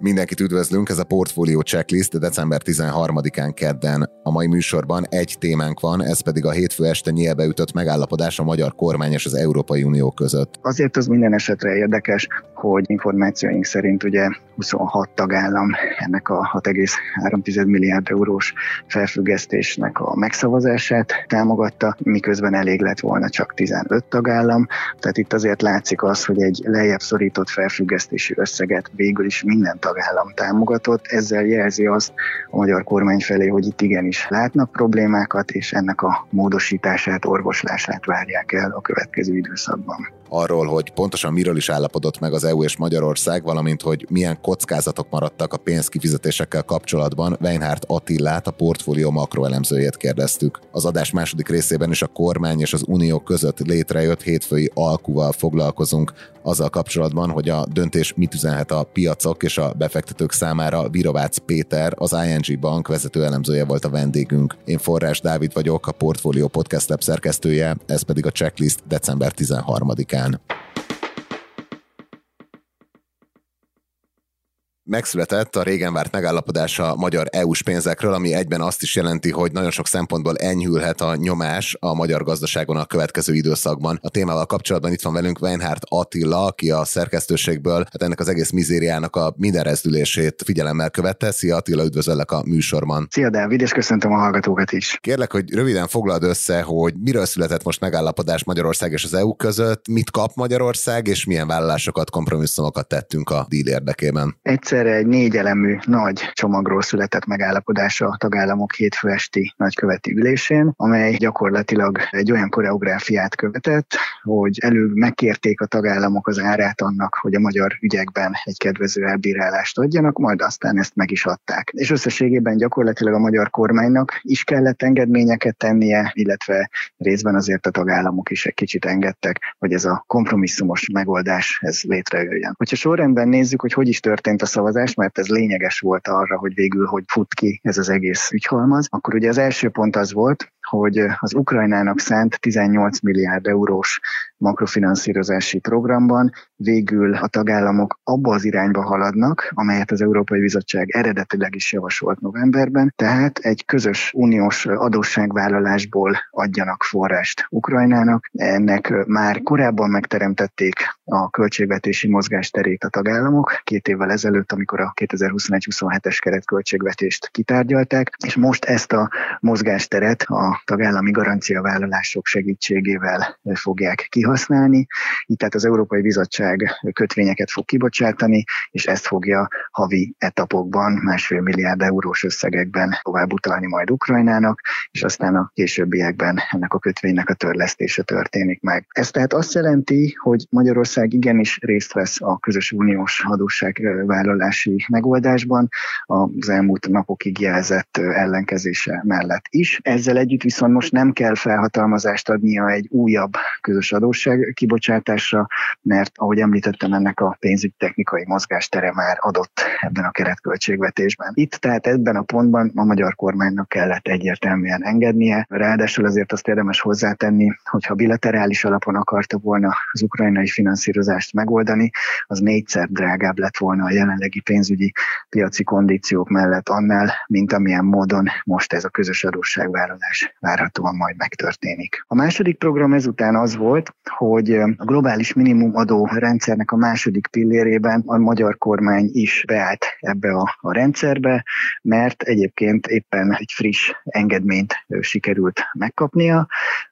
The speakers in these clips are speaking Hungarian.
Mindenkit üdvözlünk, ez a Portfolio Checklist december 13-án kedden. A mai műsorban egy témánk van, ez pedig a hétfő este nyílbe ütött megállapodás a magyar kormány és az Európai Unió között. Azért az minden esetre érdekes, hogy információink szerint ugye 26 tagállam ennek a 6,3 milliárd eurós felfüggesztésnek a megszavazását támogatta, miközben elég lett volna csak 15 tagállam. Tehát itt azért látszik az, hogy egy lejjebb szorított felfüggesztési összeget végül is minden tagállam támogatott. Ezzel jelzi azt a magyar kormány felé, hogy itt igenis látnak problémákat, és ennek a módosítását, orvoslását várják el a következő időszakban arról, hogy pontosan miről is állapodott meg az EU és Magyarország, valamint hogy milyen kockázatok maradtak a pénzkifizetésekkel kapcsolatban, Weinhardt Attillát, a portfólió makroelemzőjét kérdeztük. Az adás második részében is a kormány és az unió között létrejött hétfői alkuval foglalkozunk, azzal kapcsolatban, hogy a döntés mit üzenhet a piacok és a befektetők számára. Virovácz Péter, az ING Bank vezető elemzője volt a vendégünk. Én Forrás Dávid vagyok, a Portfolio Podcast Lab szerkesztője, ez pedig a checklist december 13-án cara. Megszületett a régen várt megállapodás a magyar EU-s pénzekről, ami egyben azt is jelenti, hogy nagyon sok szempontból enyhülhet a nyomás a magyar gazdaságon a következő időszakban. A témával kapcsolatban itt van velünk Weinhardt Attila, aki a szerkesztőségből hát ennek az egész mizériának a minden rezdülését figyelemmel követte. Szia Attila, üdvözöllek a műsorban. Szia Dávid, és köszöntöm a hallgatókat is. Kérlek, hogy röviden foglald össze, hogy miről született most megállapodás Magyarország és az EU között, mit kap Magyarország, és milyen vállalásokat, kompromisszumokat tettünk a díl érdekében. Egyszer egyszerre egy négy elemű nagy csomagról született megállapodása a tagállamok hétfő esti nagyköveti ülésén, amely gyakorlatilag egy olyan koreográfiát követett, hogy előbb megkérték a tagállamok az árát annak, hogy a magyar ügyekben egy kedvező elbírálást adjanak, majd aztán ezt meg is adták. És összességében gyakorlatilag a magyar kormánynak is kellett engedményeket tennie, illetve részben azért a tagállamok is egy kicsit engedtek, hogy ez a kompromisszumos megoldás ez létrejöjjön. Hogyha sorrendben nézzük, hogy hogy is történt a szavazás, szavazás, mert ez lényeges volt arra, hogy végül hogy fut ki ez az egész ügyhalmaz, akkor ugye az első pont az volt, hogy az Ukrajnának szánt 18 milliárd eurós makrofinanszírozási programban végül a tagállamok abba az irányba haladnak, amelyet az Európai Bizottság eredetileg is javasolt novemberben, tehát egy közös uniós adósságvállalásból adjanak forrást Ukrajnának. Ennek már korábban megteremtették a költségvetési mozgásterét a tagállamok, két évvel ezelőtt, amikor a 2021-27-es keretköltségvetést kitárgyalták, és most ezt a mozgásteret a tagállami garanciavállalások segítségével fogják kihasználni. Itt tehát az Európai Bizottság kötvényeket fog kibocsátani, és ezt fogja havi etapokban másfél milliárd eurós összegekben tovább utalni majd Ukrajnának, és aztán a későbbiekben ennek a kötvénynek a törlesztése történik meg. Ez tehát azt jelenti, hogy Magyarország igenis részt vesz a közös uniós adósságvállalási megoldásban az elmúlt napokig jelzett ellenkezése mellett is. Ezzel együtt viszont most nem kell felhatalmazást adnia egy újabb közös adósság kibocsátásra, mert ahogy említettem, ennek a pénzügytechnikai mozgástere már adott ebben a keretköltségvetésben. Itt tehát ebben a pontban a magyar kormánynak kellett egyértelműen engednie, ráadásul azért azt érdemes hozzátenni, hogyha bilaterális alapon akarta volna az ukrajnai finanszírozást megoldani, az négyszer drágább lett volna a jelenlegi pénzügyi piaci kondíciók mellett annál, mint amilyen módon most ez a közös adósságvállalás várhatóan majd megtörténik. A második program ezután az volt, hogy a globális minimumadó rendszernek a második pillérében a magyar kormány is beállt ebbe a, a rendszerbe, mert egyébként éppen egy friss engedményt sikerült megkapnia,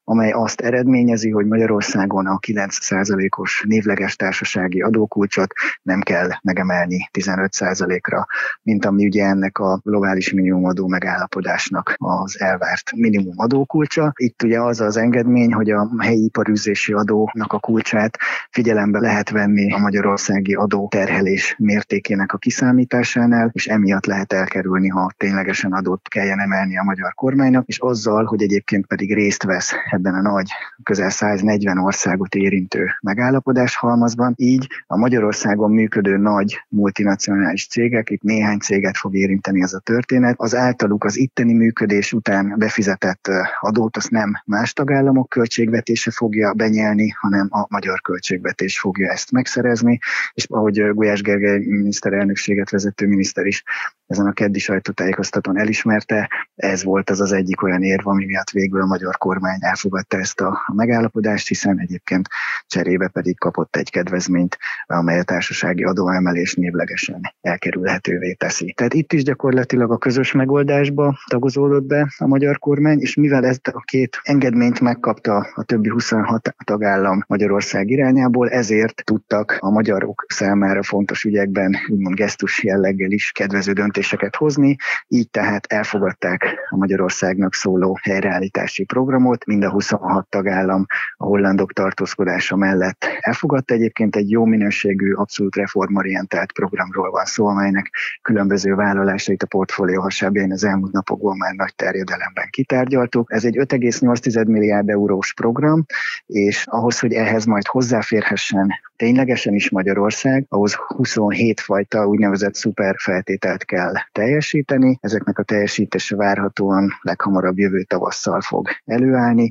amely azt eredményezi, hogy Magyarországon a 9%-os névleges társasági adókulcsot nem kell megemelni 15%-ra, mint ami ugye ennek a globális minimumadó megállapodásnak az elvárt minimum adókulcsa. Itt ugye az az engedmény, hogy a helyi iparűzési adónak a kulcsát figyelembe lehet venni a magyarországi adóterhelés mértékének a kiszámításánál, és emiatt lehet elkerülni, ha ténylegesen adót kelljen emelni a magyar kormánynak, és azzal, hogy egyébként pedig részt vesz ebben a nagy, közel 140 országot érintő megállapodás halmazban, így a Magyarországon működő nagy multinacionális cégek, itt néhány céget fog érinteni ez a történet, az általuk az itteni működés után befizetett adót azt nem más tagállamok költségvetése fogja benyelni, hanem a magyar költségvetés fogja ezt megszerezni, és ahogy Gulyás Gergely miniszterelnökséget vezető miniszter is ezen a keddi sajtótájékoztatón elismerte, ez volt az az egyik olyan érv, ami miatt végül a magyar kormány elfogadta ezt a megállapodást, hiszen egyébként cserébe pedig kapott egy kedvezményt, amely a társasági adóemelés névlegesen elkerülhetővé teszi. Tehát itt is gyakorlatilag a közös megoldásba tagozódott be a magyar kormány, és mivel ezt a két engedményt megkapta a többi 26 tagállam Magyarország irányából, ezért tudtak a magyarok számára fontos ügyekben úgymond gesztus jelleggel is kedvező döntéseket hozni, így tehát elfogadták a Magyarországnak szóló helyreállítási programot, mind a 26 tagállam a hollandok tartózkodása mellett elfogadta. Egyébként egy jó minőségű, abszolút reformorientált programról van szó, amelynek különböző vállalásait a portfólió hasábjain az elmúlt napokban már nagy terjedelemben kitárgyaltuk. Ez egy 5,8 milliárd eurós program, és ahhoz, hogy ehhez majd hozzáférhessen ténylegesen is Magyarország, ahhoz 27 fajta úgynevezett szuper feltételt kell teljesíteni. Ezeknek a teljesítése várhatóan leghamarabb jövő tavasszal fog előállni.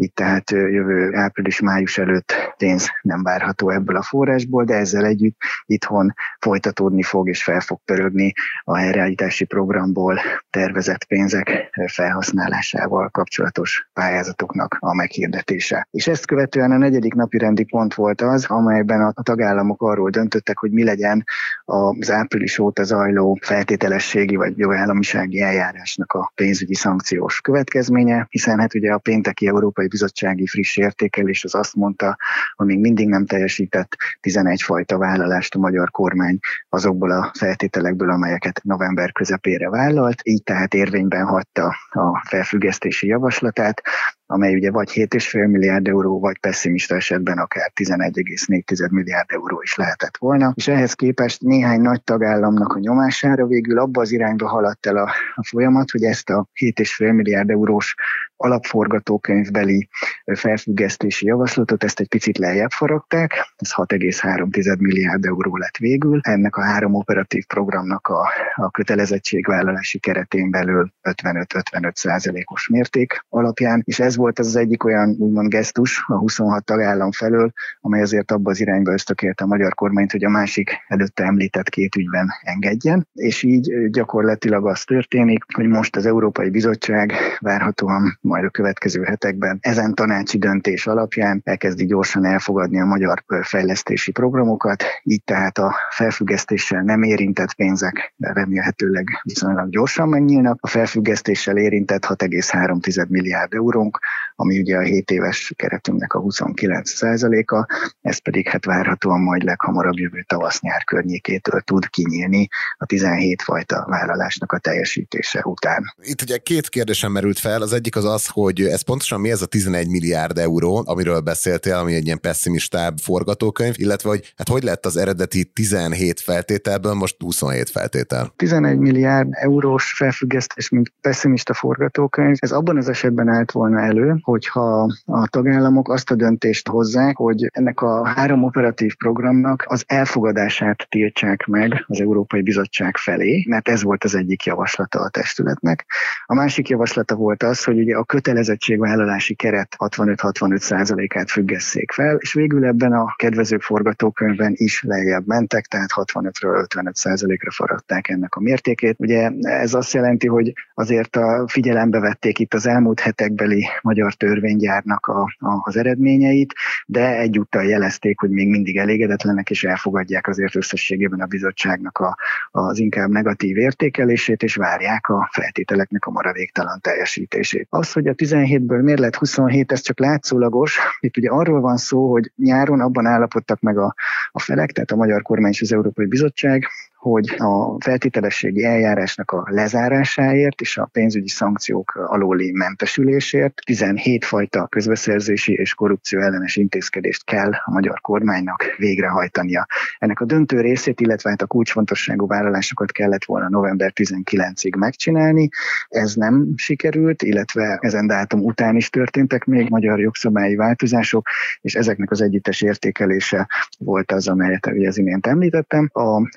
Itt tehát jövő április-május előtt pénz nem várható ebből a forrásból, de ezzel együtt itthon folytatódni fog és fel fog pörögni a helyreállítási programból tervezett pénzek felhasználásával kapcsolatos pályázatoknak a meghirdetése. És ezt követően a negyedik napi rendi pont volt az, amelyben a tagállamok arról döntöttek, hogy mi legyen az április óta zajló feltételességi vagy jogállamisági eljárásnak a pénzügyi szankciós következménye, hiszen hát ugye a pénteki Európai Bizottsági friss értékelés az azt mondta, hogy még mindig nem teljesített 11 fajta vállalást a magyar kormány azokból a feltételekből, amelyeket november közepére vállalt, így tehát érvényben hagyta a felfüggesztési javaslatát, amely ugye vagy 7,5 milliárd euró, vagy pessimista esetben akár 11,4 milliárd euró is lehetett volna. És ehhez képest néhány nagy tagállamnak a nyomására végül abba az irányba haladt el a, a folyamat, hogy ezt a 7,5 milliárd eurós alapforgatókönyvbeli felfüggesztési javaslatot, ezt egy picit lejjebb faragták, ez 6,3 milliárd euró lett végül. Ennek a három operatív programnak a, a kötelezettségvállalási keretén belül 55-55 százalékos mérték alapján, és ez volt ez az egyik olyan úgymond gesztus a 26 tagállam felől, amely azért abba az irányba ösztökélte a magyar kormányt, hogy a másik előtte említett két ügyben engedjen, és így gyakorlatilag az történik, hogy most az Európai Bizottság várhatóan majd a következő hetekben ezen tanácsi döntés alapján elkezdi gyorsan elfogadni a magyar fejlesztési programokat, így tehát a felfüggesztéssel nem érintett pénzek remélhetőleg viszonylag gyorsan megnyílnak, a felfüggesztéssel érintett 6,3 milliárd eurónk, ami ugye a 7 éves keretünknek a 29 a ez pedig hát várhatóan majd leghamarabb jövő tavasz-nyár környékétől tud kinyílni a 17 fajta vállalásnak a teljesítése után. Itt ugye két kérdésem merült fel, az egyik az az, hogy ez pontosan mi ez a 11 milliárd euró, amiről beszéltél, ami egy ilyen pessimistább forgatókönyv, illetve hogy hát hogy lett az eredeti 17 feltételből most 27 feltétel? 11 milliárd eurós felfüggesztés, mint pessimista forgatókönyv, ez abban az esetben állt volna elő, hogyha a tagállamok azt a döntést hozzák, hogy ennek a három operatív programnak az elfogadását tiltsák meg az Európai Bizottság felé, mert ez volt az egyik javaslata a testületnek. A másik javaslata volt az, hogy ugye a kötelezettségvállalási keret 65-65 százalékát függesszék fel, és végül ebben a kedvező forgatókönyvben is lejjebb mentek, tehát 65-ről 55 százalékra faradták ennek a mértékét. Ugye ez azt jelenti, hogy azért a figyelembe vették itt az elmúlt hetekbeli magyar törvénygyárnak a, a, az eredményeit, de egyúttal jelezték, hogy még mindig elégedetlenek, és elfogadják azért összességében a bizottságnak a, az inkább negatív értékelését, és várják a feltételeknek a maradéktalan teljesítését. Az, hogy a 17-ből miért lett 27, ez csak látszólagos. Itt ugye arról van szó, hogy nyáron abban állapodtak meg a, a felek, tehát a Magyar Kormány és az Európai Bizottság, hogy a feltételességi eljárásnak a lezárásáért és a pénzügyi szankciók alóli mentesülésért 17 fajta közbeszerzési és korrupció ellenes intézkedést kell a magyar kormánynak végrehajtania. Ennek a döntő részét, illetve hát a kulcsfontosságú vállalásokat kellett volna november 19-ig megcsinálni. Ez nem sikerült, illetve ezen dátum után is történtek még magyar jogszabályi változások, és ezeknek az együttes értékelése volt az, amelyet ugye az imént említettem. A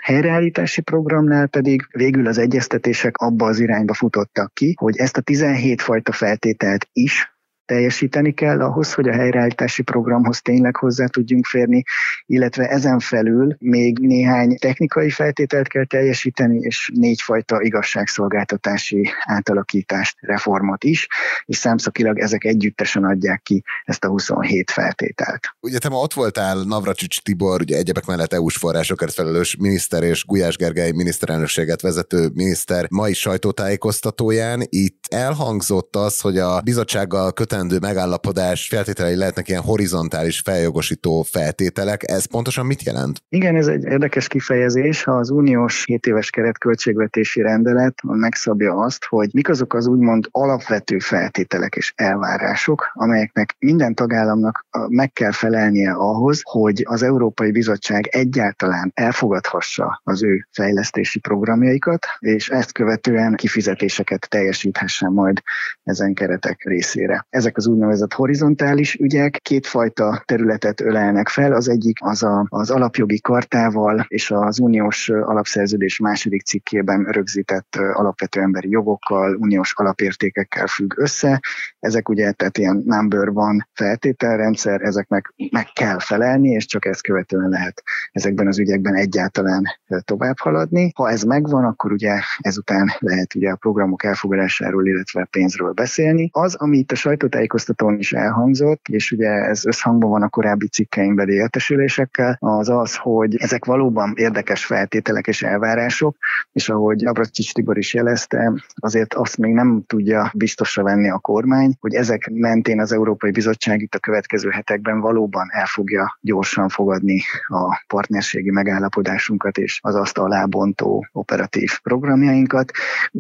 helyreállítási programnál pedig végül az egyeztetések abba az irányba futottak ki, hogy ezt a 17 fajta feltételt is teljesíteni kell ahhoz, hogy a helyreállítási programhoz tényleg hozzá tudjunk férni, illetve ezen felül még néhány technikai feltételt kell teljesíteni, és négyfajta igazságszolgáltatási átalakítást, reformot is, és számszakilag ezek együttesen adják ki ezt a 27 feltételt. Ugye te ma ott voltál Navracsics Tibor, ugye egyebek mellett EU-s forrásokért felelős miniszter és Gulyás Gergely miniszterelnökséget vezető miniszter mai sajtótájékoztatóján. Itt elhangzott az, hogy a bizottsággal kötelen kötendő megállapodás feltételei lehetnek ilyen horizontális feljogosító feltételek. Ez pontosan mit jelent? Igen, ez egy érdekes kifejezés. Az uniós 7 éves keret költségvetési rendelet megszabja azt, hogy mik azok az úgymond alapvető feltételek és elvárások, amelyeknek minden tagállamnak meg kell felelnie ahhoz, hogy az Európai Bizottság egyáltalán elfogadhassa az ő fejlesztési programjaikat, és ezt követően kifizetéseket teljesíthessen majd ezen keretek részére. Ezek ezek az úgynevezett horizontális ügyek kétfajta területet ölelnek fel. Az egyik az a, az alapjogi kartával és az uniós alapszerződés második cikkében rögzített alapvető emberi jogokkal, uniós alapértékekkel függ össze. Ezek ugye, tehát ilyen number van feltételrendszer, ezeknek meg kell felelni, és csak ezt követően lehet ezekben az ügyekben egyáltalán tovább haladni. Ha ez megvan, akkor ugye ezután lehet ugye a programok elfogadásáról, illetve pénzről beszélni. Az, ami itt a sajtót sajtótájékoztatón is elhangzott, és ugye ez összhangban van a korábbi cikkeinkbeli értesülésekkel, az az, hogy ezek valóban érdekes feltételek és elvárások, és ahogy Navracsics Tibor is jelezte, azért azt még nem tudja biztosra venni a kormány, hogy ezek mentén az Európai Bizottság itt a következő hetekben valóban el fogja gyorsan fogadni a partnerségi megállapodásunkat és az azt alábontó operatív programjainkat.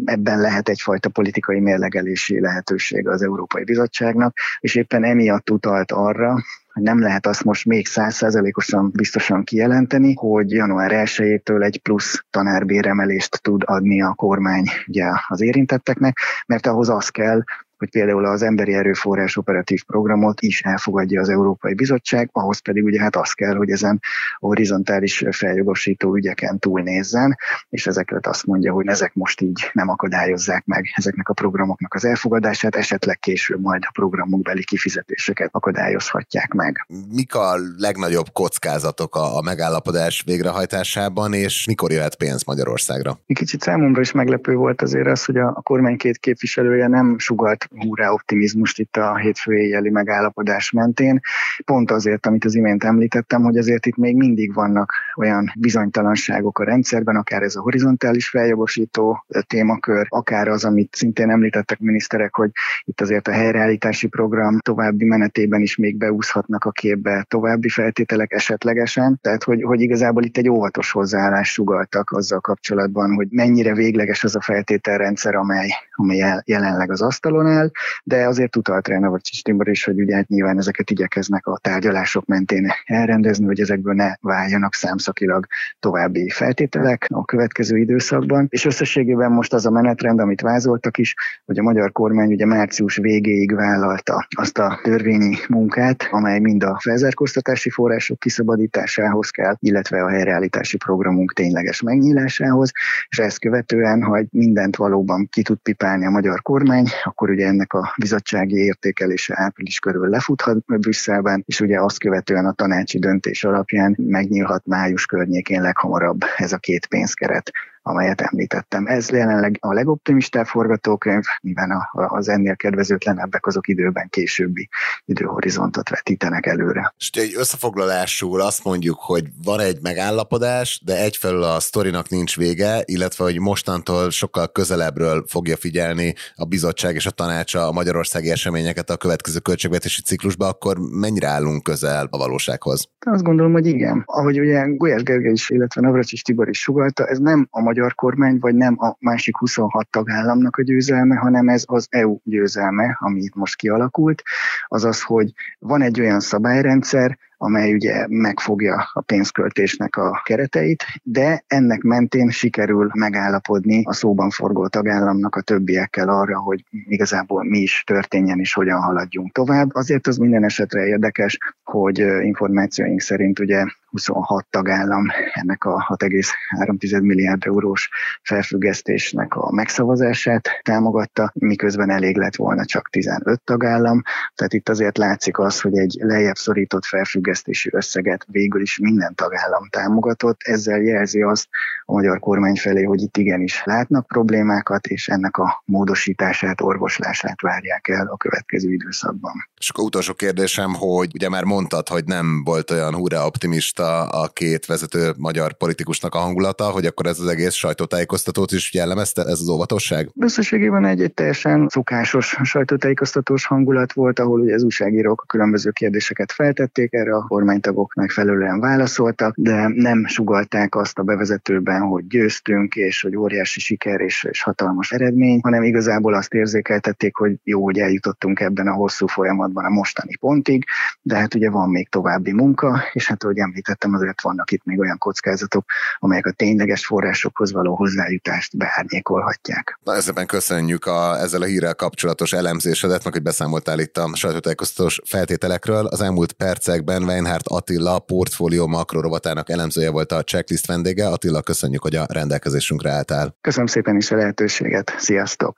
Ebben lehet egyfajta politikai mérlegelési lehetőség az Európai Bizottság bizottságnak, és éppen emiatt utalt arra, hogy nem lehet azt most még százszerzelékosan biztosan kijelenteni, hogy január 1-től egy plusz tanárbéremelést tud adni a kormány ugye, az érintetteknek, mert ahhoz az kell, hogy például az emberi erőforrás operatív programot is elfogadja az Európai Bizottság, ahhoz pedig ugye hát az kell, hogy ezen horizontális feljogosító ügyeken túlnézzen, és ezeket azt mondja, hogy ezek most így nem akadályozzák meg ezeknek a programoknak az elfogadását, esetleg később majd a programokbeli kifizetéseket akadályozhatják meg. Mik a legnagyobb kockázatok a, a megállapodás végrehajtásában, és mikor jöhet pénz Magyarországra? Egy kicsit számomra is meglepő volt azért az, hogy a, a kormány két képviselője nem sugalt húrá optimizmust itt a hétfő éjjeli megállapodás mentén. Pont azért, amit az imént említettem, hogy azért itt még mindig vannak olyan bizonytalanságok a rendszerben, akár ez a horizontális feljogosító témakör, akár az, amit szintén említettek miniszterek, hogy itt azért a helyreállítási program további menetében is még beúszhatnak a képbe további feltételek esetlegesen. Tehát, hogy, hogy igazából itt egy óvatos hozzáállás sugaltak azzal kapcsolatban, hogy mennyire végleges az a feltételrendszer, amely, amely jelenleg az asztalon áll, de azért utalt rá Navracsics Tibor is, hogy ugye hát nyilván ezeket igyekeznek a tárgyalások mentén elrendezni, hogy ezekből ne váljanak számszakilag további feltételek a következő időszakban. És összességében most az a menetrend, amit vázoltak is, hogy a magyar kormány ugye március végéig vállalta azt a törvényi munkát, amely mind a felzárkóztatási források kiszabadításához kell, illetve a helyreállítási programunk tényleges megnyílásához, és ezt követően, hogy mindent valóban ki tud pipálni a magyar kormány, akkor ugye ennek a bizottsági értékelése április körül lefuthat Brüsszelben, és ugye azt követően a tanácsi döntés alapján megnyílhat május környékén leghamarabb ez a két pénzkeret amelyet említettem. Ez jelenleg a legoptimistább forgatókönyv, mivel az ennél kedvezőtlenebbek azok időben későbbi időhorizontot vetítenek előre. És egy összefoglalásul azt mondjuk, hogy van egy megállapodás, de egyfelől a sztorinak nincs vége, illetve hogy mostantól sokkal közelebbről fogja figyelni a bizottság és a tanácsa a magyarországi eseményeket a következő költségvetési ciklusban, akkor mennyire állunk közel a valósághoz? Azt gondolom, hogy igen. Ahogy ugye Gulyás Gergely is, illetve Navracsis Tibor is sugalta, ez nem a magyar kormány, vagy nem a másik 26 tagállamnak a győzelme, hanem ez az EU győzelme, ami itt most kialakult. Azaz, hogy van egy olyan szabályrendszer, amely ugye megfogja a pénzköltésnek a kereteit, de ennek mentén sikerül megállapodni a szóban forgó tagállamnak a többiekkel arra, hogy igazából mi is történjen és hogyan haladjunk tovább. Azért az minden esetre érdekes, hogy információink szerint ugye 26 tagállam ennek a 6,3 milliárd eurós felfüggesztésnek a megszavazását támogatta, miközben elég lett volna csak 15 tagállam. Tehát itt azért látszik az, hogy egy lejjebb szorított felfüggesztési összeget végül is minden tagállam támogatott. Ezzel jelzi azt a magyar kormány felé, hogy itt igenis látnak problémákat, és ennek a módosítását, orvoslását várják el a következő időszakban. És akkor utolsó kérdésem, hogy ugye már mondtad, hogy nem volt olyan hurra optimista a, a két vezető magyar politikusnak a hangulata, hogy akkor ez az egész sajtótájékoztatót is jellemezte, ez az óvatosság? Összességében egy, egy teljesen szokásos sajtótájékoztatós hangulat volt, ahol ugye az újságírók a különböző kérdéseket feltették, erre a kormánytagok megfelelően válaszoltak, de nem sugalták azt a bevezetőben, hogy győztünk, és hogy óriási siker és, és hatalmas eredmény, hanem igazából azt érzékeltették, hogy jó, hogy eljutottunk ebben a hosszú folyamatban a mostani pontig, de hát ugye van még további munka, és hát ahogy említettem, azért vannak itt még olyan kockázatok, amelyek a tényleges forrásokhoz való hozzájutást beárnyékolhatják. Na, ezzel köszönjük a, ezzel a hírrel kapcsolatos elemzésedet, meg hogy beszámoltál itt a sajtótájékoztatós feltételekről. Az elmúlt percekben Weinhardt Attila portfólió makrorovatának elemzője volt a checklist vendége. Attila, köszönjük, hogy a rendelkezésünkre álltál. Köszönöm szépen is a lehetőséget. Sziasztok!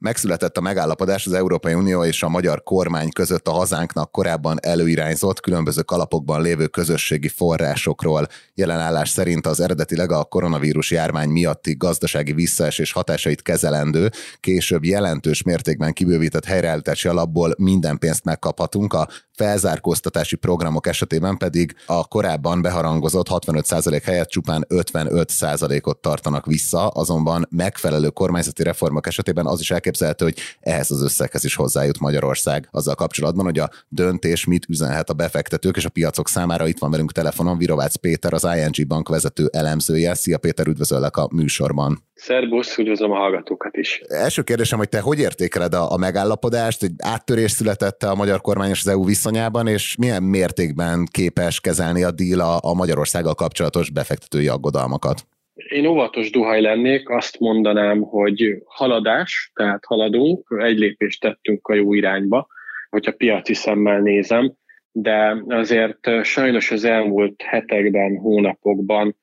Megszületett a megállapodás az Európai Unió és a magyar kormány között a hazánknak korábban előirányzott különböző kalapokban lévő közösségi forrásokról. Jelenállás szerint az eredetileg a koronavírus járvány miatti gazdasági visszaesés hatásait kezelendő, később jelentős mértékben kibővített helyreállítási alapból minden pénzt megkaphatunk, a felzárkóztatási programok esetében pedig a korábban beharangozott 65% helyett csupán 55%-ot tartanak vissza, azonban megfelelő kormányzati reformok esetében az is elképzelhető, hogy ehhez az összeghez is hozzájut Magyarország. Azzal kapcsolatban, hogy a döntés mit üzenhet a befektetők és a piacok számára. Itt van velünk telefonon Virovácz Péter, az ING Bank vezető elemzője. Szia Péter, üdvözöllek a műsorban. Szerbusz, üdvözlöm a hallgatókat is. Első kérdésem, hogy te hogy értékeled a, a megállapodást? Egy áttörés született a magyar kormány és az EU viszonyában, és milyen mértékben képes kezelni a díl a, a Magyarországgal kapcsolatos befektetői aggodalmakat? Én óvatos duhaj lennék, azt mondanám, hogy haladás, tehát haladunk, egy lépést tettünk a jó irányba, hogyha piaci szemmel nézem, de azért sajnos az elmúlt hetekben, hónapokban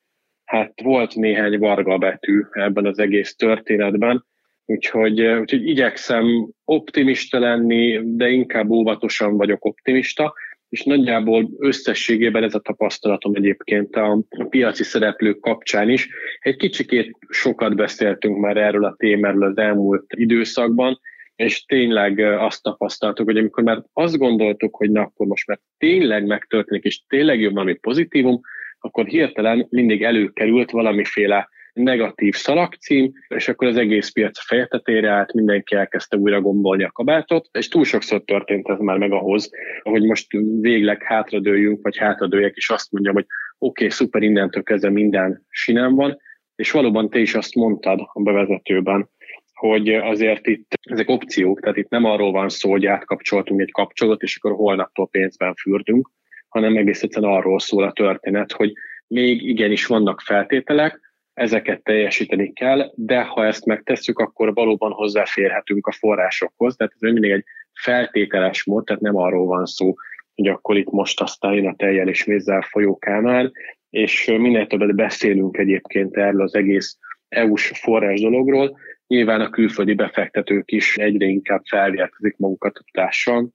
hát volt néhány varga betű ebben az egész történetben, úgyhogy, úgyhogy igyekszem optimista lenni, de inkább óvatosan vagyok optimista, és nagyjából összességében ez a tapasztalatom egyébként a piaci szereplők kapcsán is. Egy kicsikét sokat beszéltünk már erről a témáról az elmúlt időszakban, és tényleg azt tapasztaltuk, hogy amikor már azt gondoltuk, hogy na akkor most már tényleg megtörténik, és tényleg jön valami pozitívum, akkor hirtelen mindig előkerült valamiféle negatív szalagcím, és akkor az egész piac fejtetére állt, mindenki elkezdte újra gombolni a kabátot, és túl sokszor történt ez már meg ahhoz, hogy most végleg hátradőjünk, vagy hátradőjek, és azt mondjam, hogy oké, okay, szuper, innentől kezdve minden sinem van, és valóban te is azt mondtad a bevezetőben, hogy azért itt ezek opciók, tehát itt nem arról van szó, hogy átkapcsoltunk egy kapcsolatot, és akkor holnaptól pénzben fürdünk, hanem egész egyszerűen arról szól a történet, hogy még igenis vannak feltételek, ezeket teljesíteni kell, de ha ezt megtesszük, akkor valóban hozzáférhetünk a forrásokhoz, tehát ez mindig egy feltételes mód, tehát nem arról van szó, hogy akkor itt most aztán jön a teljel és vízzel folyó kánál, és minél többet beszélünk egyébként erről az egész EU-s forrás dologról, nyilván a külföldi befektetők is egyre inkább felvértezik magukat a tudással,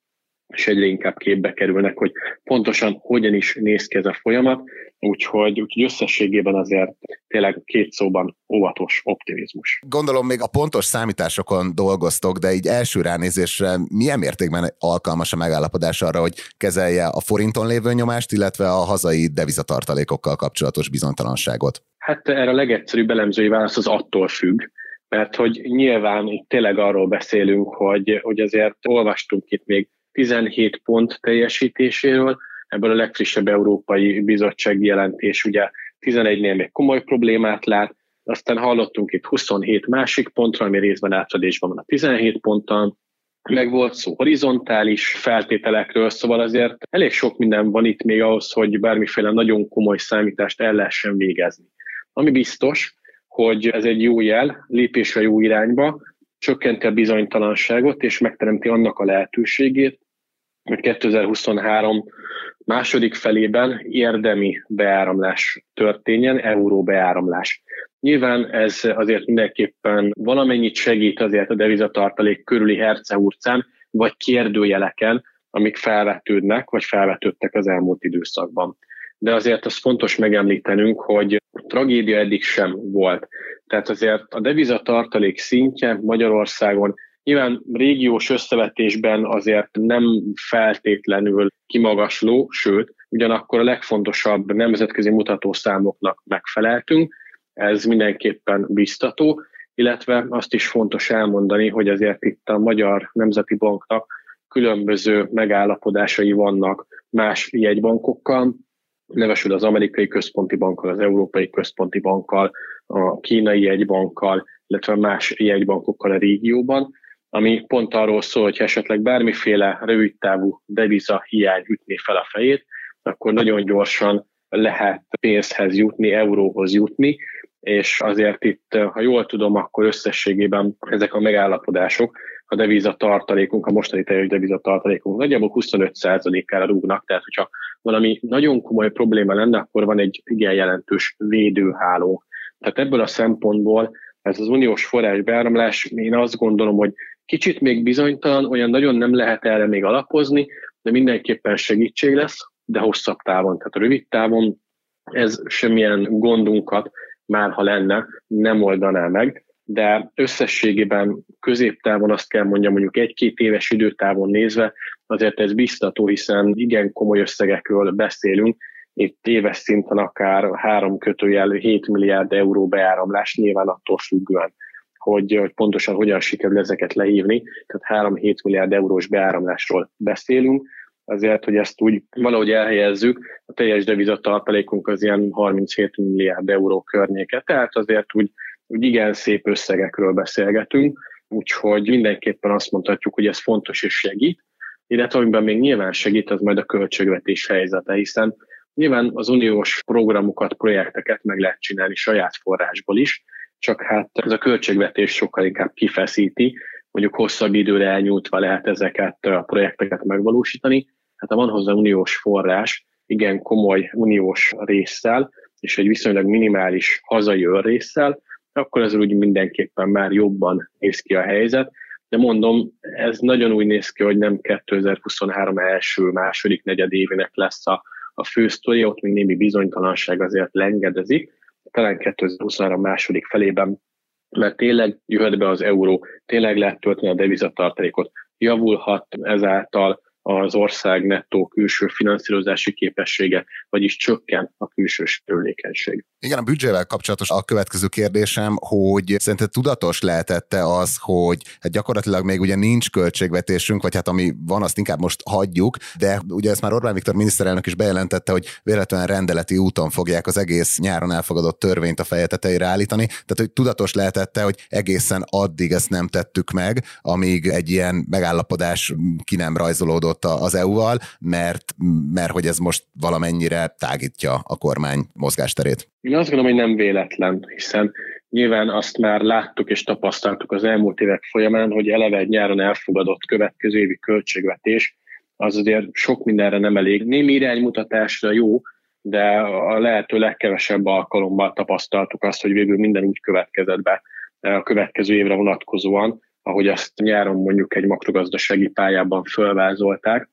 és egyre inkább képbe kerülnek, hogy pontosan hogyan is néz ki ez a folyamat, úgyhogy, úgyhogy összességében azért tényleg két szóban óvatos optimizmus. Gondolom még a pontos számításokon dolgoztok, de így első ránézésre milyen mértékben alkalmas a megállapodás arra, hogy kezelje a forinton lévő nyomást, illetve a hazai devizatartalékokkal kapcsolatos bizonytalanságot? Hát erre a legegyszerűbb elemzői válasz az attól függ, mert hogy nyilván itt tényleg arról beszélünk, hogy, hogy azért olvastunk itt még 17 pont teljesítéséről, ebből a legfrissebb Európai Bizottsági jelentés ugye 11-nél még komoly problémát lát, aztán hallottunk itt 27 másik pontra, ami részben átfedésben van a 17 ponttal, meg volt szó horizontális feltételekről, szóval azért elég sok minden van itt még ahhoz, hogy bármiféle nagyon komoly számítást el lehessen végezni. Ami biztos, hogy ez egy jó jel, lépés a jó irányba, csökkenti a bizonytalanságot, és megteremti annak a lehetőségét, hogy 2023 második felében érdemi beáramlás történjen, euró beáramlás. Nyilván ez azért mindenképpen valamennyit segít azért a devizatartalék körüli herceurcán, vagy kérdőjeleken, amik felvetődnek, vagy felvetődtek az elmúlt időszakban. De azért az fontos megemlítenünk, hogy tragédia eddig sem volt. Tehát azért a devizatartalék szintje Magyarországon Nyilván régiós összevetésben azért nem feltétlenül kimagasló, sőt, ugyanakkor a legfontosabb nemzetközi mutatószámoknak megfeleltünk, ez mindenképpen biztató, illetve azt is fontos elmondani, hogy azért itt a Magyar Nemzeti Banknak különböző megállapodásai vannak más jegybankokkal, nevesül az Amerikai Központi Bankkal, az Európai Központi Bankkal, a Kínai Jegybankkal, illetve más jegybankokkal a régióban, ami pont arról szól, hogy esetleg bármiféle rövidtávú deviza hiány ütné fel a fejét, akkor nagyon gyorsan lehet pénzhez jutni, euróhoz jutni, és azért itt, ha jól tudom, akkor összességében ezek a megállapodások, a deviza tartalékunk, a mostani teljes deviza tartalékunk nagyjából 25%-ára rúgnak, tehát hogyha valami nagyon komoly probléma lenne, akkor van egy igen jelentős védőháló. Tehát ebből a szempontból ez az uniós forrás beáramlás, én azt gondolom, hogy kicsit még bizonytalan, olyan nagyon nem lehet erre még alapozni, de mindenképpen segítség lesz, de hosszabb távon, tehát rövid távon ez semmilyen gondunkat, már ha lenne, nem oldaná meg, de összességében középtávon azt kell mondjam, mondjuk egy-két éves időtávon nézve, azért ez biztató, hiszen igen komoly összegekről beszélünk, itt éves szinten akár három kötőjel 7 milliárd euró beáramlás, nyilván attól függően, hogy, hogy pontosan hogyan sikerül ezeket lehívni, tehát 3-7 milliárd eurós beáramlásról beszélünk, azért, hogy ezt úgy valahogy elhelyezzük, a teljes devizatartalékunk az ilyen 37 milliárd euró környéke, tehát azért úgy, úgy igen szép összegekről beszélgetünk, úgyhogy mindenképpen azt mondhatjuk, hogy ez fontos és segít, illetve amiben még nyilván segít, az majd a költségvetés helyzete, hiszen nyilván az uniós programokat, projekteket meg lehet csinálni saját forrásból is, csak hát ez a költségvetés sokkal inkább kifeszíti, mondjuk hosszabb időre elnyújtva lehet ezeket a projekteket megvalósítani. Hát ha van hozzá uniós forrás, igen komoly uniós résszel, és egy viszonylag minimális hazai résszel, akkor ez úgy mindenképpen már jobban néz ki a helyzet. De mondom, ez nagyon úgy néz ki, hogy nem 2023 első, második negyedévének lesz a, a fő sztori, ott még némi bizonytalanság azért lengedezik, talán 2023 második felében, mert tényleg jöhet be az euró, tényleg lehet tölteni a devizatartalékot, javulhat ezáltal az ország nettó külső finanszírozási képessége, vagyis csökken a külső terülékenység. Igen, a büdzsével kapcsolatos a következő kérdésem, hogy szerinted tudatos lehetette az, hogy hát gyakorlatilag még ugye nincs költségvetésünk, vagy hát ami van, azt inkább most hagyjuk, de ugye ezt már Orbán Viktor miniszterelnök is bejelentette, hogy véletlenül rendeleti úton fogják az egész nyáron elfogadott törvényt a feje tetejére állítani, tehát hogy tudatos lehetette, hogy egészen addig ezt nem tettük meg, amíg egy ilyen megállapodás ki nem rajzolódott az EU-val, mert, mert hogy ez most valamennyire tágítja a kormány mozgásterét. Én azt gondolom, hogy nem véletlen, hiszen nyilván azt már láttuk és tapasztaltuk az elmúlt évek folyamán, hogy eleve egy nyáron elfogadott következő évi költségvetés, az azért sok mindenre nem elég. Némi iránymutatásra jó, de a lehető legkevesebb alkalommal tapasztaltuk azt, hogy végül minden úgy következett be a következő évre vonatkozóan, ahogy azt nyáron mondjuk egy makrogazdasági pályában fölvázolták,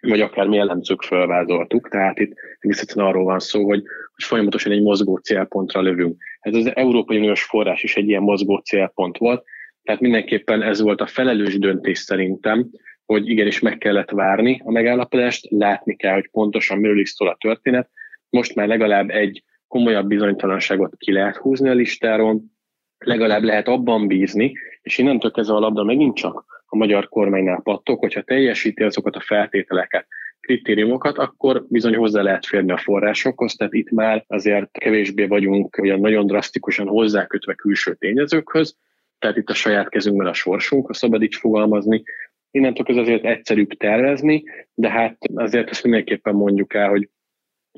vagy akár mi elemzők fölvázoltuk, tehát itt egész egyszerűen arról van szó, hogy, hogy folyamatosan egy mozgó célpontra lövünk. Ez az Európai Uniós forrás is egy ilyen mozgó célpont volt, tehát mindenképpen ez volt a felelős döntés szerintem, hogy igenis meg kellett várni a megállapodást, látni kell, hogy pontosan miről is szól a történet. Most már legalább egy komolyabb bizonytalanságot ki lehet húzni a listáról, legalább lehet abban bízni, és innentől kezdve a labda megint csak a magyar kormánynál pattok, hogyha teljesíti azokat a feltételeket, kritériumokat, akkor bizony hozzá lehet férni a forrásokhoz, tehát itt már azért kevésbé vagyunk olyan nagyon drasztikusan hozzákötve külső tényezőkhöz, tehát itt a saját kezünkben a sorsunk, ha szabad így fogalmazni. Innentől ez azért egyszerűbb tervezni, de hát azért ezt mindenképpen mondjuk el, hogy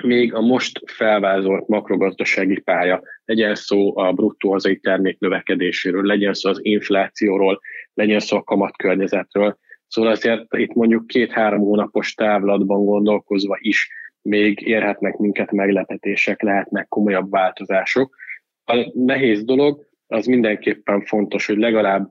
még a most felvázolt makrogazdasági pálya, legyen szó a bruttó hazai termék növekedéséről, legyen szó az inflációról, legyen szó a kamatkörnyezetről, Szóval azért itt mondjuk két-három hónapos távlatban gondolkozva is még érhetnek minket meglepetések, lehetnek komolyabb változások. A nehéz dolog, az mindenképpen fontos, hogy legalább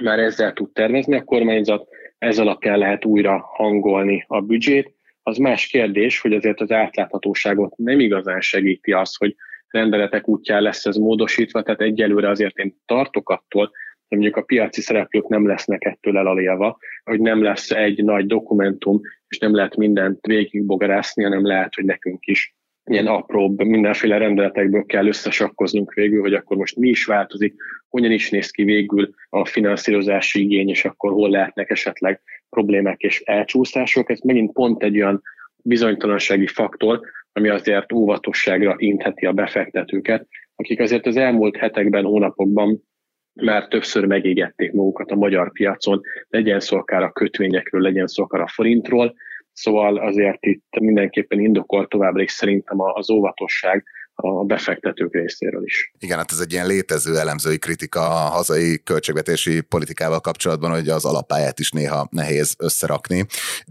már ezzel tud tervezni a kormányzat, ez alapján lehet újra hangolni a büdzsét. Az más kérdés, hogy azért az átláthatóságot nem igazán segíti az, hogy rendeletek útján lesz ez módosítva, tehát egyelőre azért én tartok attól, hogy mondjuk a piaci szereplők nem lesznek ettől elalélva, hogy nem lesz egy nagy dokumentum, és nem lehet mindent végigbogarászni, hanem lehet, hogy nekünk is ilyen apróbb, mindenféle rendeletekből kell összesakkoznunk végül, hogy akkor most mi is változik, hogyan is néz ki végül a finanszírozási igény, és akkor hol lehetnek esetleg problémák és elcsúszások. Ez megint pont egy olyan bizonytalansági faktor, ami azért óvatosságra intheti a befektetőket, akik azért az elmúlt hetekben, hónapokban már többször megégették magukat a magyar piacon, legyen szó akár a kötvényekről, legyen szó akár a forintról, szóval azért itt mindenképpen indokol továbbra is szerintem az óvatosság, a befektetők részéről is. Igen, hát ez egy ilyen létező elemzői kritika a hazai költségvetési politikával kapcsolatban, hogy az alapáját is néha nehéz összerakni.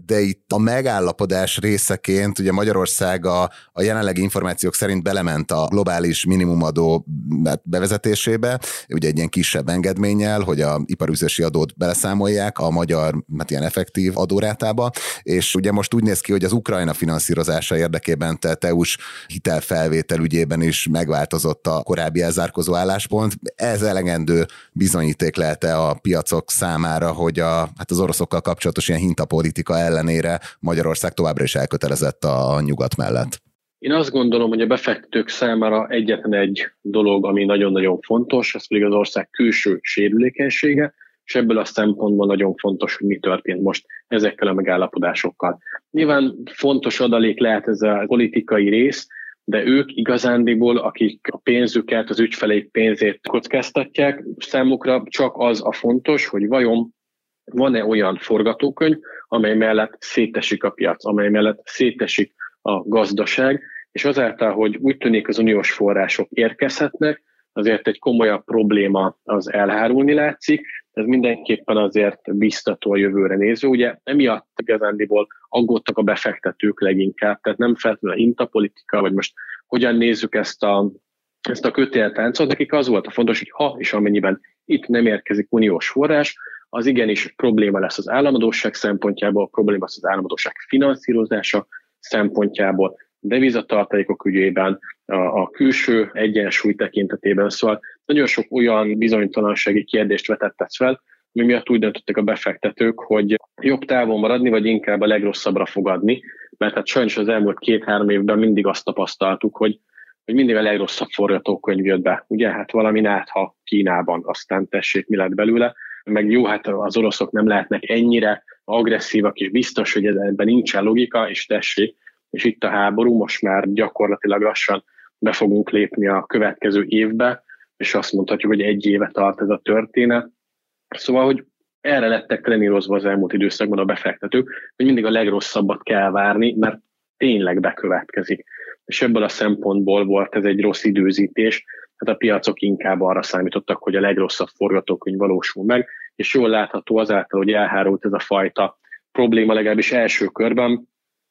De itt a megállapodás részeként, ugye Magyarország a, a jelenlegi információk szerint belement a globális minimumadó bevezetésébe, ugye egy ilyen kisebb engedménnyel, hogy a iparüzési adót beleszámolják a magyar, hát ilyen effektív adórátába, és ugye most úgy néz ki, hogy az Ukrajna finanszírozása érdekében tett EU-s hitelfelvétel ugye ügyében is megváltozott a korábbi elzárkozó álláspont. Ez elegendő bizonyíték lehet-e a piacok számára, hogy a, hát az oroszokkal kapcsolatos ilyen hintapolitika ellenére Magyarország továbbra is elkötelezett a nyugat mellett? Én azt gondolom, hogy a befektetők számára egyetlen egy dolog, ami nagyon-nagyon fontos, ez pedig az ország külső sérülékenysége, és ebből a szempontból nagyon fontos, hogy mi történt most ezekkel a megállapodásokkal. Nyilván fontos adalék lehet ez a politikai rész, de ők igazándiból, akik a pénzüket, az ügyfeleik pénzét kockáztatják, számukra csak az a fontos, hogy vajon van-e olyan forgatókönyv, amely mellett szétesik a piac, amely mellett szétesik a gazdaság, és azáltal, hogy úgy tűnik az uniós források érkezhetnek, azért egy komolyabb probléma az elhárulni látszik, ez mindenképpen azért biztató a jövőre néző. Ugye emiatt igazándiból aggódtak a befektetők leginkább, tehát nem feltétlenül intapolitika, vagy most hogyan nézzük ezt a, ezt a kötéltáncot, nekik az volt a fontos, hogy ha és amennyiben itt nem érkezik uniós forrás, az igenis probléma lesz az államadóság szempontjából, probléma lesz az államadóság finanszírozása szempontjából, devizatartalékok ügyében, a, a külső egyensúly tekintetében. Szóval nagyon sok olyan bizonytalansági kérdést vetettek fel, mi miatt úgy döntöttek a befektetők, hogy jobb távon maradni, vagy inkább a legrosszabbra fogadni, mert hát sajnos az elmúlt két-három évben mindig azt tapasztaltuk, hogy, hogy mindig a legrosszabb forgatókönyv jött be. Ugye, hát valami nátha Kínában, aztán tessék, mi lett belőle, meg jó, hát az oroszok nem lehetnek ennyire agresszívak, és biztos, hogy ebben nincsen logika, és tessék, és itt a háború, most már gyakorlatilag lassan be fogunk lépni a következő évbe, és azt mondhatjuk, hogy egy éve tart ez a történet. Szóval, hogy erre lettek trenírozva az elmúlt időszakban a befektetők, hogy mindig a legrosszabbat kell várni, mert tényleg bekövetkezik. És ebből a szempontból volt ez egy rossz időzítés, hát a piacok inkább arra számítottak, hogy a legrosszabb forgatókönyv valósul meg, és jól látható azáltal, hogy elhárult ez a fajta probléma legalábbis első körben,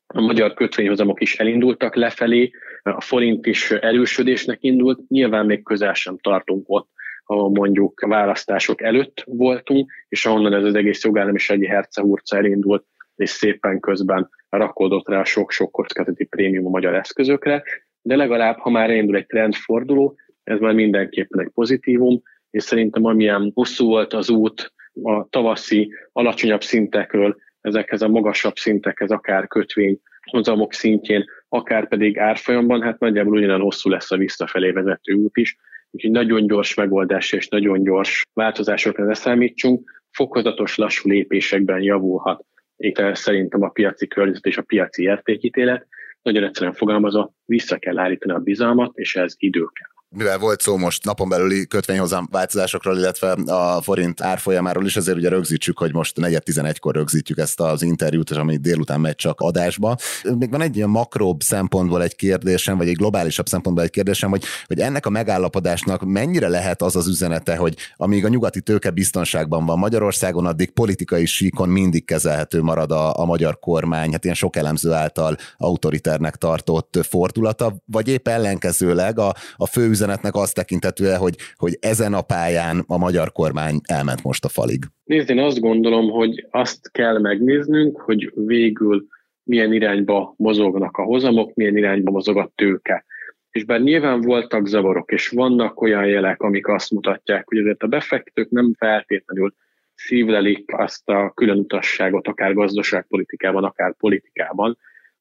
a magyar kötvényhozamok is elindultak lefelé, a forint is erősödésnek indult, nyilván még közel sem tartunk ott, ahol mondjuk választások előtt voltunk, és ahonnan ez az egész jogállamisági hercehurca elindult, és szépen közben rakódott rá sok-sok kockázati prémium a magyar eszközökre, de legalább, ha már elindul egy trendforduló, ez már mindenképpen egy pozitívum, és szerintem amilyen hosszú volt az út a tavaszi alacsonyabb szintekről ezekhez a magasabb szintekhez, akár kötvény hozamok szintjén, akár pedig árfolyamban, hát nagyjából ugyanolyan hosszú lesz a visszafelé vezető út is, úgyhogy nagyon gyors megoldás és nagyon gyors változásokra ne számítsunk, fokozatos, lassú lépésekben javulhat. Itt szerintem a piaci környezet és a piaci értékítélet. Nagyon egyszerűen fogalmazva, vissza kell állítani a bizalmat, és ez idő kell mivel volt szó most napon belüli kötvényhozam változásokról, illetve a forint árfolyamáról is, azért ugye rögzítsük, hogy most 4.11-kor rögzítjük ezt az interjút, és ami délután megy csak adásba. Még van egy ilyen makróbb szempontból egy kérdésem, vagy egy globálisabb szempontból egy kérdésem, hogy, hogy ennek a megállapodásnak mennyire lehet az az üzenete, hogy amíg a nyugati tőke biztonságban van Magyarországon, addig politikai síkon mindig kezelhető marad a, a magyar kormány, hát ilyen sok elemző által autoriternek tartott fordulata, vagy épp ellenkezőleg a, a fő üzenetnek azt tekintetően, hogy, hogy ezen a pályán a magyar kormány elment most a falig? Nézd, én azt gondolom, hogy azt kell megnéznünk, hogy végül milyen irányba mozognak a hozamok, milyen irányba mozog a tőke. És bár nyilván voltak zavarok, és vannak olyan jelek, amik azt mutatják, hogy azért a befektetők nem feltétlenül szívlelik azt a külön utasságot, akár gazdaságpolitikában, akár politikában,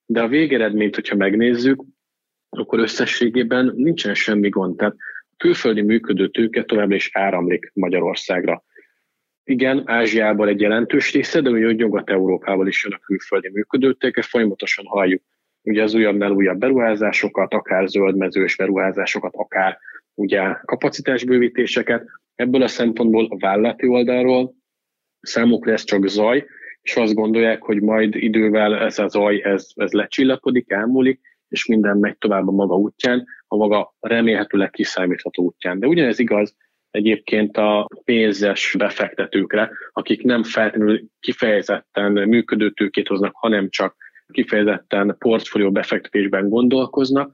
de a végeredményt, hogyha megnézzük, akkor összességében nincsen semmi gond. Tehát külföldi működő tőke továbbra is áramlik Magyarországra. Igen, Ázsiából egy jelentős része, de ugye Nyugat-Európából is jön a külföldi működő tőke, folyamatosan halljuk ugye az újabb újabb beruházásokat, akár zöldmezős beruházásokat, akár ugye kapacitásbővítéseket. Ebből a szempontból a vállalati oldalról számukra ez csak zaj, és azt gondolják, hogy majd idővel ez a zaj, ez, ez lecsillapodik, elmúlik, és minden megy tovább a maga útján, a maga remélhetőleg kiszámítható útján. De ugyanez igaz egyébként a pénzes befektetőkre, akik nem feltétlenül kifejezetten működő tőkét hoznak, hanem csak kifejezetten portfólió befektetésben gondolkoznak,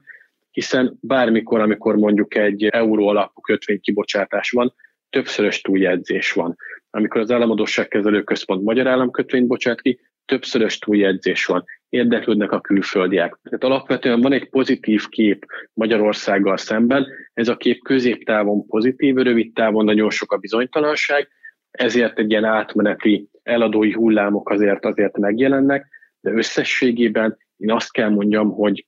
hiszen bármikor, amikor mondjuk egy euró alapú kötvénykibocsátás van, többszörös túljegyzés van. Amikor az államadóságkezelő központ magyar államkötvényt bocsát ki, többszörös túljegyzés van, érdeklődnek a külföldiek. Tehát alapvetően van egy pozitív kép Magyarországgal szemben, ez a kép középtávon pozitív, rövid távon nagyon sok a bizonytalanság, ezért egy ilyen átmeneti eladói hullámok azért azért megjelennek, de összességében én azt kell mondjam, hogy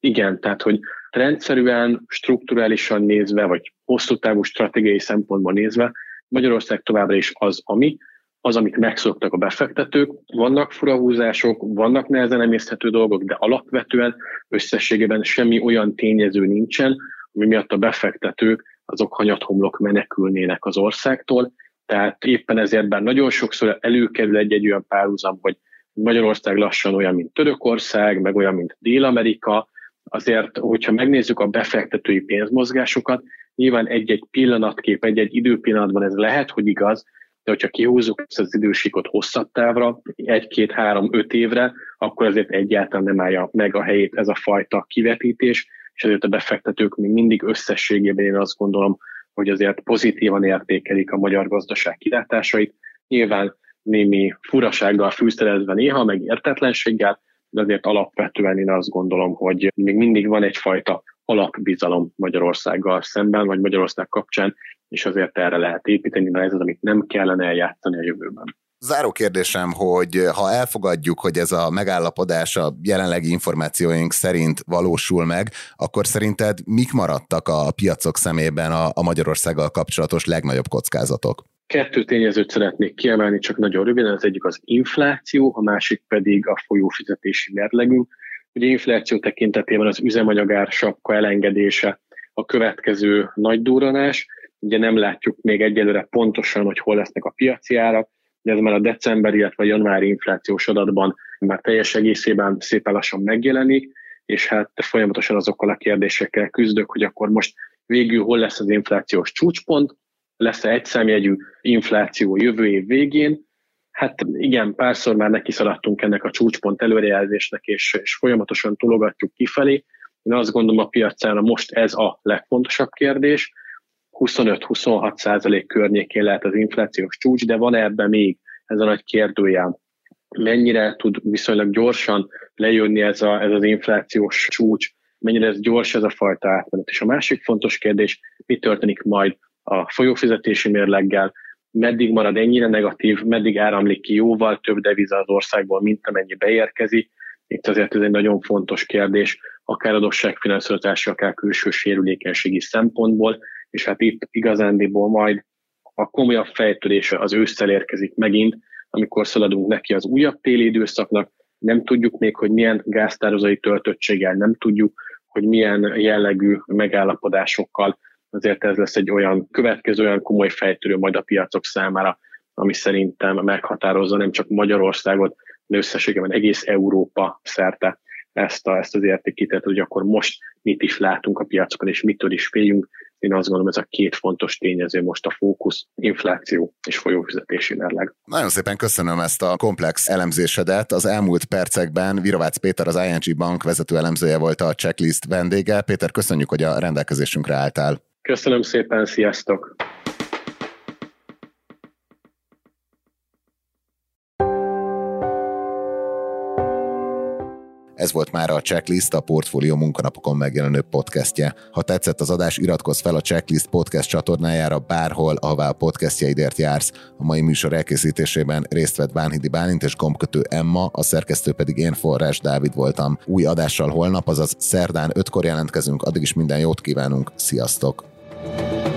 igen, tehát hogy rendszerűen, strukturálisan nézve, vagy hosszú távú stratégiai szempontból nézve, Magyarország továbbra is az, ami, az, amit megszoktak a befektetők. Vannak furahúzások, vannak nehezen emészthető dolgok, de alapvetően összességében semmi olyan tényező nincsen, ami miatt a befektetők azok hanyathomlok menekülnének az országtól. Tehát éppen ezért, bár nagyon sokszor előkerül egy-egy olyan párhuzam, hogy Magyarország lassan olyan, mint Törökország, meg olyan, mint Dél-Amerika, azért, hogyha megnézzük a befektetői pénzmozgásokat, nyilván egy-egy pillanatkép, egy-egy időpillanatban ez lehet, hogy igaz, de hogyha kihúzzuk ezt az idősíkot hosszabb távra, egy-két-három-öt évre, akkor azért egyáltalán nem állja meg a helyét ez a fajta kivetítés, és azért a befektetők még mindig összességében én azt gondolom, hogy azért pozitívan értékelik a magyar gazdaság kilátásait. Nyilván némi furasággal fűszerezve néha, meg értetlenséggel, de azért alapvetően én azt gondolom, hogy még mindig van egyfajta alapbizalom Magyarországgal szemben, vagy Magyarország kapcsán, és azért erre lehet építeni, de ez az, amit nem kellene eljátszani a jövőben. Záró kérdésem, hogy ha elfogadjuk, hogy ez a megállapodás a jelenlegi információink szerint valósul meg, akkor szerinted mik maradtak a piacok szemében a, a Magyarországgal kapcsolatos legnagyobb kockázatok? Kettő tényezőt szeretnék kiemelni, csak nagyon röviden. Az egyik az infláció, a másik pedig a folyófizetési mérlegünk. Ugye infláció tekintetében az üzemanyagár sapka elengedése a következő nagy duranás. Ugye nem látjuk még egyelőre pontosan, hogy hol lesznek a piaci árak, de ez már a december, illetve a januári inflációs adatban már teljes egészében szépen lassan megjelenik, és hát folyamatosan azokkal a kérdésekkel küzdök, hogy akkor most végül hol lesz az inflációs csúcspont, lesz-e egyszámjegyű infláció jövő év végén. Hát igen, párszor már neki szaladtunk ennek a csúcspont előrejelzésnek, és, és folyamatosan tologatjuk kifelé. Én azt gondolom a piacára most ez a legfontosabb kérdés. 25-26 százalék környékén lehet az inflációs csúcs, de van ebben még ez a nagy kérdőjel. Mennyire tud viszonylag gyorsan lejönni ez, a, ez az inflációs csúcs, mennyire ez gyors ez a fajta átmenet. És a másik fontos kérdés, mi történik majd a folyófizetési mérleggel, meddig marad ennyire negatív, meddig áramlik ki jóval több deviza az országból, mint amennyi beérkezik. Itt azért ez egy nagyon fontos kérdés, akár adósságfinanszírozási, akár külső sérülékenységi szempontból, és hát itt igazándiból majd a komolyabb fejtörés az ősszel érkezik megint, amikor szaladunk neki az újabb téli időszaknak, nem tudjuk még, hogy milyen gáztározai töltöttséggel, nem tudjuk, hogy milyen jellegű megállapodásokkal, azért ez lesz egy olyan következő, olyan komoly fejtörő majd a piacok számára, ami szerintem meghatározza nem csak Magyarországot, de összességében egész Európa szerte ezt, a, ezt az értékítet, hogy akkor most mit is látunk a piacokon, és mitől is féljünk. Én azt gondolom, ez a két fontos tényező most a fókusz, infláció és folyófizetési mérleg. Nagyon szépen köszönöm ezt a komplex elemzésedet. Az elmúlt percekben Virovácz Péter, az ING Bank vezető elemzője volt a checklist vendége. Péter, köszönjük, hogy a rendelkezésünkre álltál. Köszönöm szépen, sziasztok! Ez volt már a Checklist, a Portfólió munkanapokon megjelenő podcastje. Ha tetszett az adás, iratkozz fel a Checklist podcast csatornájára bárhol, ahová a podcastjaidért jársz. A mai műsor elkészítésében részt vett Bánhidi Bálint és gombkötő Emma, a szerkesztő pedig én Forrás Dávid voltam. Új adással holnap, azaz szerdán ötkor jelentkezünk, addig is minden jót kívánunk, sziasztok! thank you